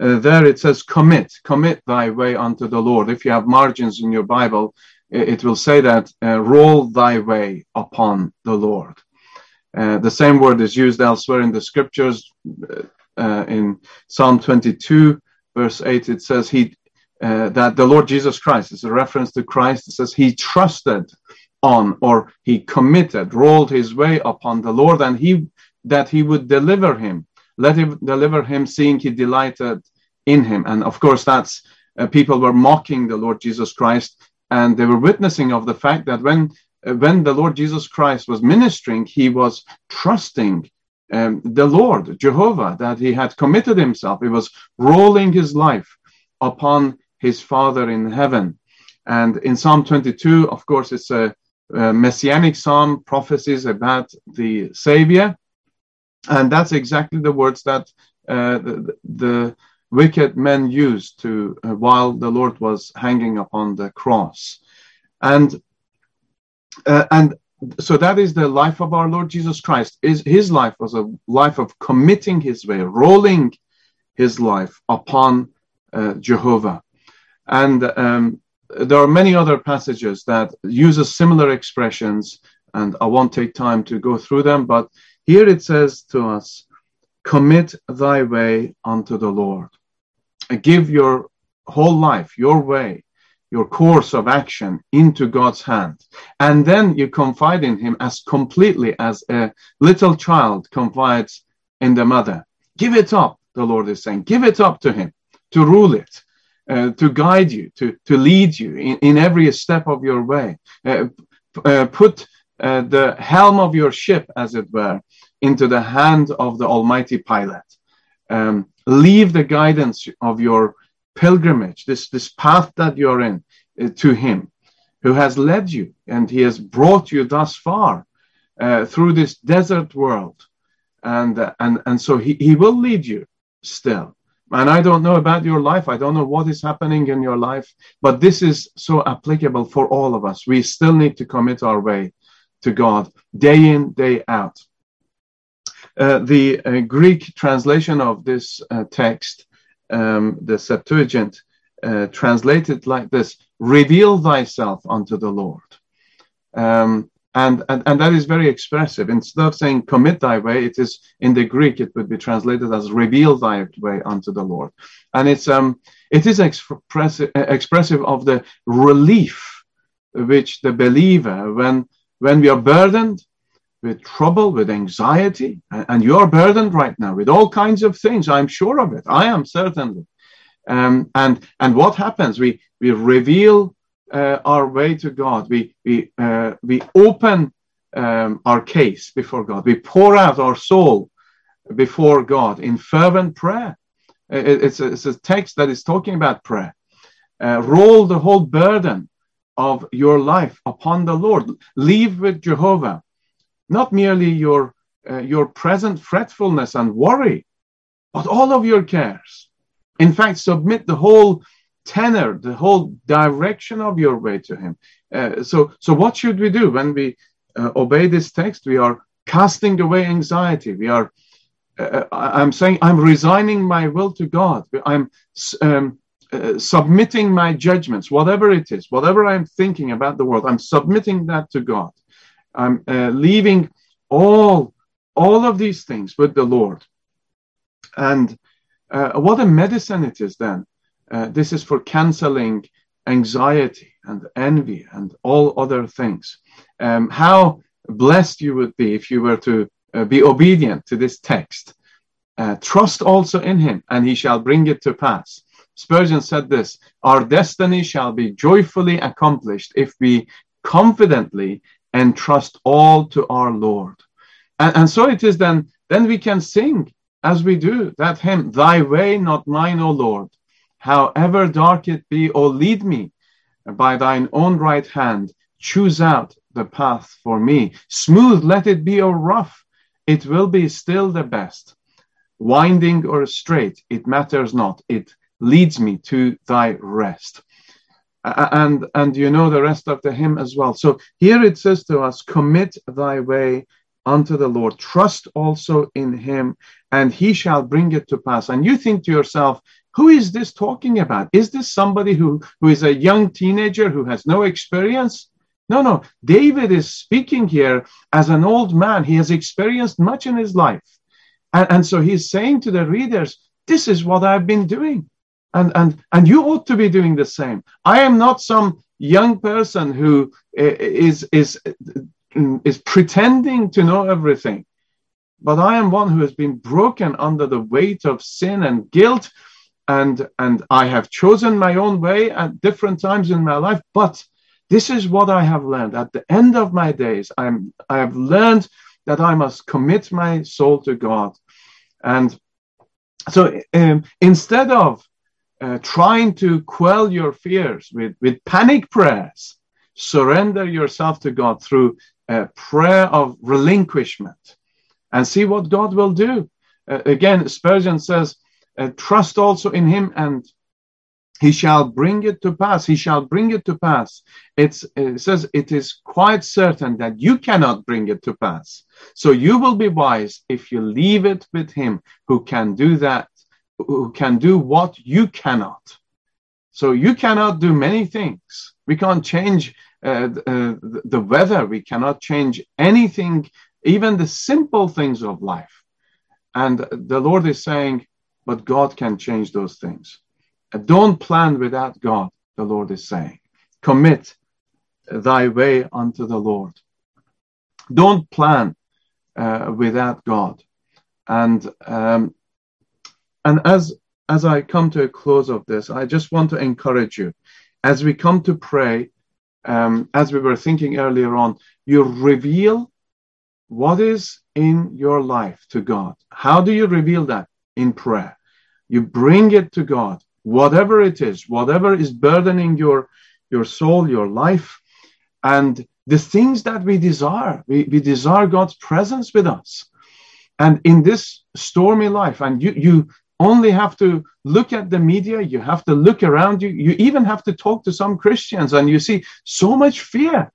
uh, there it says commit, commit thy way unto the Lord. If you have margins in your Bible, it will say that uh, roll thy way upon the Lord. Uh, the same word is used elsewhere in the scriptures. Uh, uh in Psalm 22, verse 8, it says he uh, that the Lord Jesus Christ is a reference to Christ. It says he trusted on or he committed, rolled his way upon the Lord, and he that he would deliver him. Let him deliver him, seeing he delighted in him. And of course, that's uh, people were mocking the Lord Jesus Christ, and they were witnessing of the fact that when uh, when the Lord Jesus Christ was ministering, he was trusting um, the Lord Jehovah that he had committed himself. He was rolling his life upon his Father in heaven. And in Psalm 22, of course, it's a, a messianic psalm, prophecies about the Savior. And that's exactly the words that uh, the, the, wicked men used to uh, while the Lord was hanging upon the cross. And uh, and so that is the life of our Lord Jesus Christ. Is his life was a life of committing his way, rolling his life upon uh, Jehovah. And um, there are many other passages that uses similar expressions, and I won't take time to go through them, but here it says to us, commit thy way unto the Lord. Give your whole life, your way, your course of action into God's hand. And then you confide in Him as completely as a little child confides in the mother. Give it up, the Lord is saying. Give it up to Him to rule it uh, to guide you, to, to lead you in, in every step of your way. Uh, uh, put uh, the helm of your ship, as it were, into the hand of the Almighty Pilot. Um, leave the guidance of your pilgrimage, this, this path that you're in, uh, to Him, who has led you and He has brought you thus far uh, through this desert world. And, and, and so he, he will lead you still. And I don't know about your life. I don't know what is happening in your life, but this is so applicable for all of us. We still need to commit our way to God day in, day out. Uh, the uh, Greek translation of this uh, text, um, the Septuagint, uh, translated like this Reveal thyself unto the Lord. Um, and, and, and that is very expressive. Instead of saying commit thy way, it is in the Greek, it would be translated as reveal thy way unto the Lord. And it's, um, it is expressive, expressive of the relief which the believer, when, when we are burdened with trouble, with anxiety, and you're burdened right now with all kinds of things, I'm sure of it. I am certainly. Um, and, and what happens? We, we reveal uh, our way to God. We we uh, we open um, our case before God. We pour out our soul before God in fervent prayer. It, it's, a, it's a text that is talking about prayer. Uh, roll the whole burden of your life upon the Lord. Leave with Jehovah, not merely your uh, your present fretfulness and worry, but all of your cares. In fact, submit the whole tenor, the whole direction of your way to Him. Uh, so, so what should we do when we uh, obey this text? We are casting away anxiety. We are. Uh, I'm saying I'm resigning my will to God. I'm um, uh, submitting my judgments, whatever it is, whatever I'm thinking about the world. I'm submitting that to God. I'm uh, leaving all all of these things with the Lord. And uh, what a medicine it is then uh, this is for canceling anxiety and envy and all other things. Um, how blessed you would be if you were to uh, be obedient to this text. Trust also in him, and he shall bring it to pass. Spurgeon said this Our destiny shall be joyfully accomplished if we confidently entrust all to our Lord. And, and so it is then, then we can sing as we do that hymn, Thy way, not mine, O Lord. However dark it be, O lead me by thine own right hand. Choose out the path for me. Smooth let it be or rough, it will be still the best. Winding or straight, it matters not. It leads me to thy rest. And and you know the rest of the hymn as well. So here it says to us, commit thy way unto the Lord. Trust also in him, and he shall bring it to pass. And you think to yourself, who is this talking about? Is this somebody who, who is a young teenager who has no experience? No, no. David is speaking here as an old man. He has experienced much in his life. And, and so he's saying to the readers, this is what I've been doing. And, and, and you ought to be doing the same. I am not some young person who is, is, is pretending to know everything. But I am one who has been broken under the weight of sin and guilt. And, and I have chosen my own way at different times in my life. But this is what I have learned. At the end of my days, I'm, I have learned that I must commit my soul to God. And so um, instead of uh, trying to quell your fears with, with panic prayers, surrender yourself to God through a prayer of relinquishment and see what God will do. Uh, again, Spurgeon says, uh, trust also in him and he shall bring it to pass. He shall bring it to pass. It's, it says it is quite certain that you cannot bring it to pass. So you will be wise if you leave it with him who can do that, who can do what you cannot. So you cannot do many things. We can't change uh, uh, the weather. We cannot change anything, even the simple things of life. And the Lord is saying, but God can change those things. Don't plan without God, the Lord is saying. Commit thy way unto the Lord. Don't plan uh, without God. And um, and as as I come to a close of this, I just want to encourage you as we come to pray. Um, as we were thinking earlier on, you reveal what is in your life to God. How do you reveal that? In prayer. You bring it to God whatever it is, whatever is burdening your, your soul, your life, and the things that we desire. We, we desire God's presence with us. And in this stormy life, and you, you only have to look at the media, you have to look around you, you even have to talk to some Christians, and you see so much fear.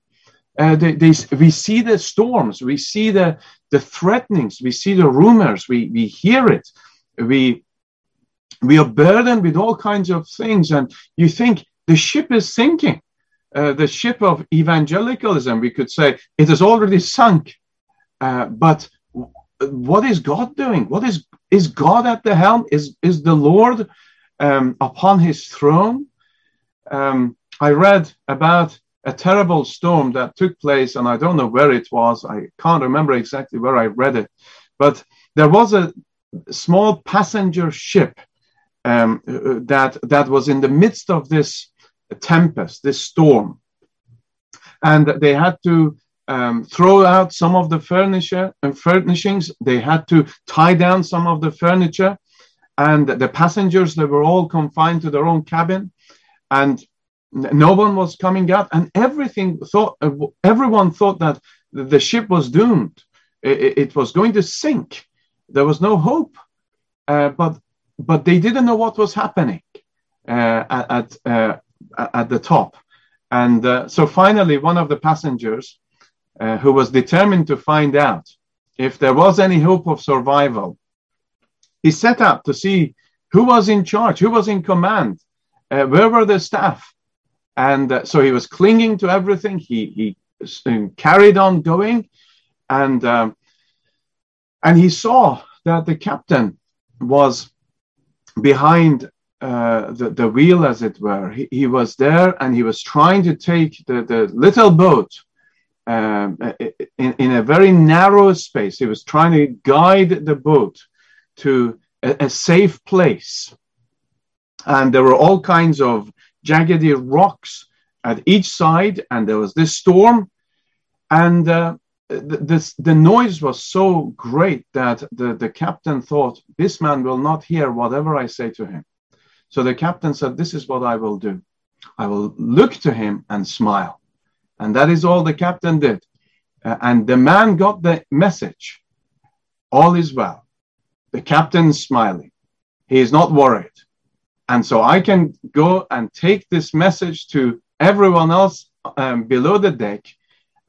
Uh, they, they, we see the storms, we see the, the threatenings, we see the rumors, we, we hear it, we, we are burdened with all kinds of things, and you think the ship is sinking. Uh, the ship of evangelicalism, we could say, it has already sunk. Uh, but what is God doing? What is is God at the helm? Is is the Lord um, upon His throne? Um, I read about a terrible storm that took place, and I don't know where it was. I can't remember exactly where I read it, but there was a small passenger ship um, that that was in the midst of this tempest, this storm, and they had to um, throw out some of the furniture and uh, furnishings. They had to tie down some of the furniture, and the passengers they were all confined to their own cabin, and no one was coming out. And everything thought uh, everyone thought that the ship was doomed. It, it was going to sink. There was no hope. Uh, but but they didn't know what was happening uh, at uh, at the top. And uh, so finally, one of the passengers, uh, who was determined to find out if there was any hope of survival, he set out to see who was in charge, who was in command, uh, where were the staff. And uh, so he was clinging to everything. He he carried on going, and um, and he saw that the captain was behind uh, the, the wheel, as it were. He, he, was there and he was trying to take the, the little boat um, in, in a very narrow space. He was trying to guide the boat to a, a safe place. And there were all kinds of jaggedy rocks at each side, and there was this storm. And uh, the, the noise was so great that the, the captain thought, This man will not hear whatever I say to him. So the captain said, This is what I will do. I will look to him and smile. And that is all the captain did. Uh, and the man got the message all is well. The captain's smiling. He is not worried. And so I can go and take this message to everyone else um, below the deck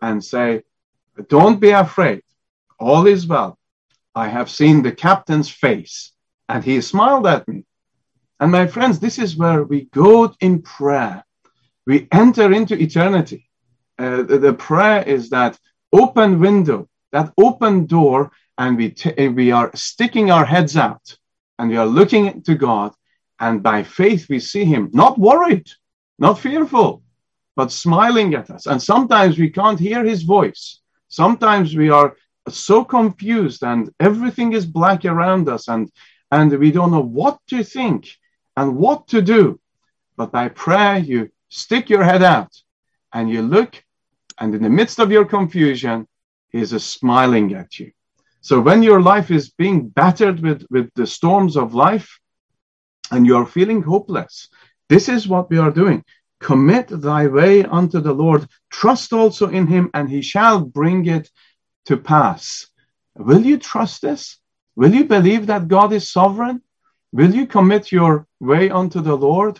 and say, don't be afraid. All is well. I have seen the captain's face, and he smiled at me. And my friends, this is where we go in prayer. We enter into eternity. Uh, the, the, prayer is that open window, that open door, and we, t- we are sticking our heads out and we are looking to God. And by faith, we see Him, not worried, not fearful, but smiling at us. And sometimes we can't hear His voice. Sometimes we are so confused and everything is black around us and, and we don't know what to think and what to do. But by prayer, you stick your head out and you look, and in the midst of your confusion, He is smiling at you. So when your life is being battered with, with the storms of life and you are feeling hopeless, this is what we are doing. Commit thy way unto the Lord. Trust also in him, and he shall bring it to pass. Will you trust this? Will you believe that God is sovereign? Will you commit your way unto the Lord?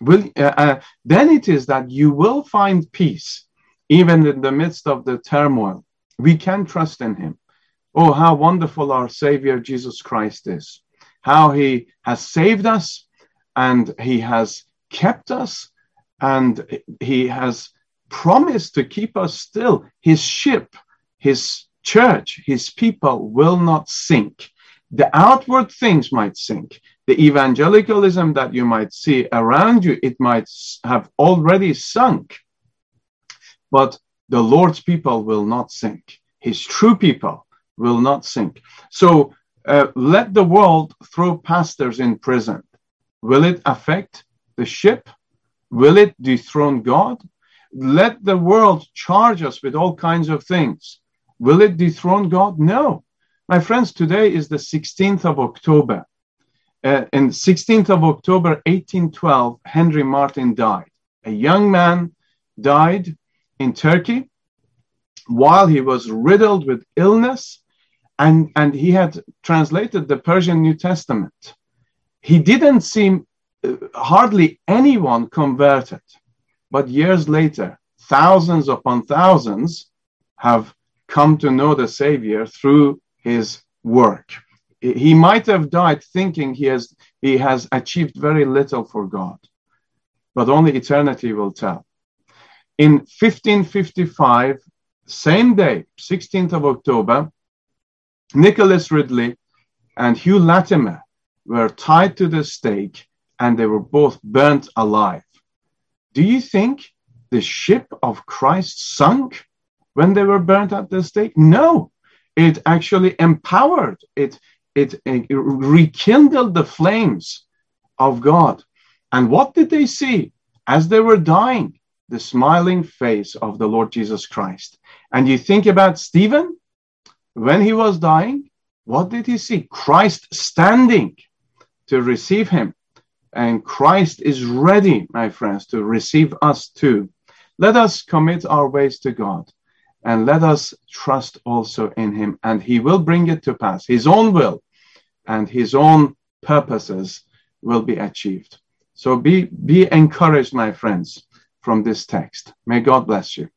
Will, uh, uh, then it is that you will find peace, even in the midst of the turmoil. We can trust in Him. Oh, how wonderful our Savior Jesus Christ is. How He has saved us and He has kept us and He has promised to keep us still. His ship, His church, His people will not sink. The outward things might sink. The evangelicalism that you might see around you, it might have already sunk. But the Lord's people will not sink. His true people will not sink. So uh, let the world throw pastors in prison. Will it affect the ship? Will it dethrone God? Let the world charge us with all kinds of things. Will it dethrone God? No. My friends, today is the 16th of October. Uh, in 16th of October 1812, Henry Martyn died. A young man died in Turkey while he was riddled with illness and, and he had translated the Persian New Testament. He didn't seem uh, hardly anyone converted, but years later, thousands upon thousands have come to know the Savior through his work. He might have died thinking he has, he has achieved very little for God, but only eternity will tell. In 1555, same day, 16th of October, Nicholas Ridley and Hugh Latimer were tied to the stake and they were both burnt alive. Do you think the ship of Christ sunk when they were burnt at the stake? No, it actually empowered, it, it, it rekindled the flames of God. And what did they see as they were dying? The smiling face of the Lord Jesus Christ. And you think about Stephen when he was dying, what did he see? Christ standing to receive him. And Christ is ready, my friends, to receive us too. Let us commit our ways to God and let us trust also in him and he will bring it to pass his own will and his own purposes will be achieved so be be encouraged my friends from this text. May god bless you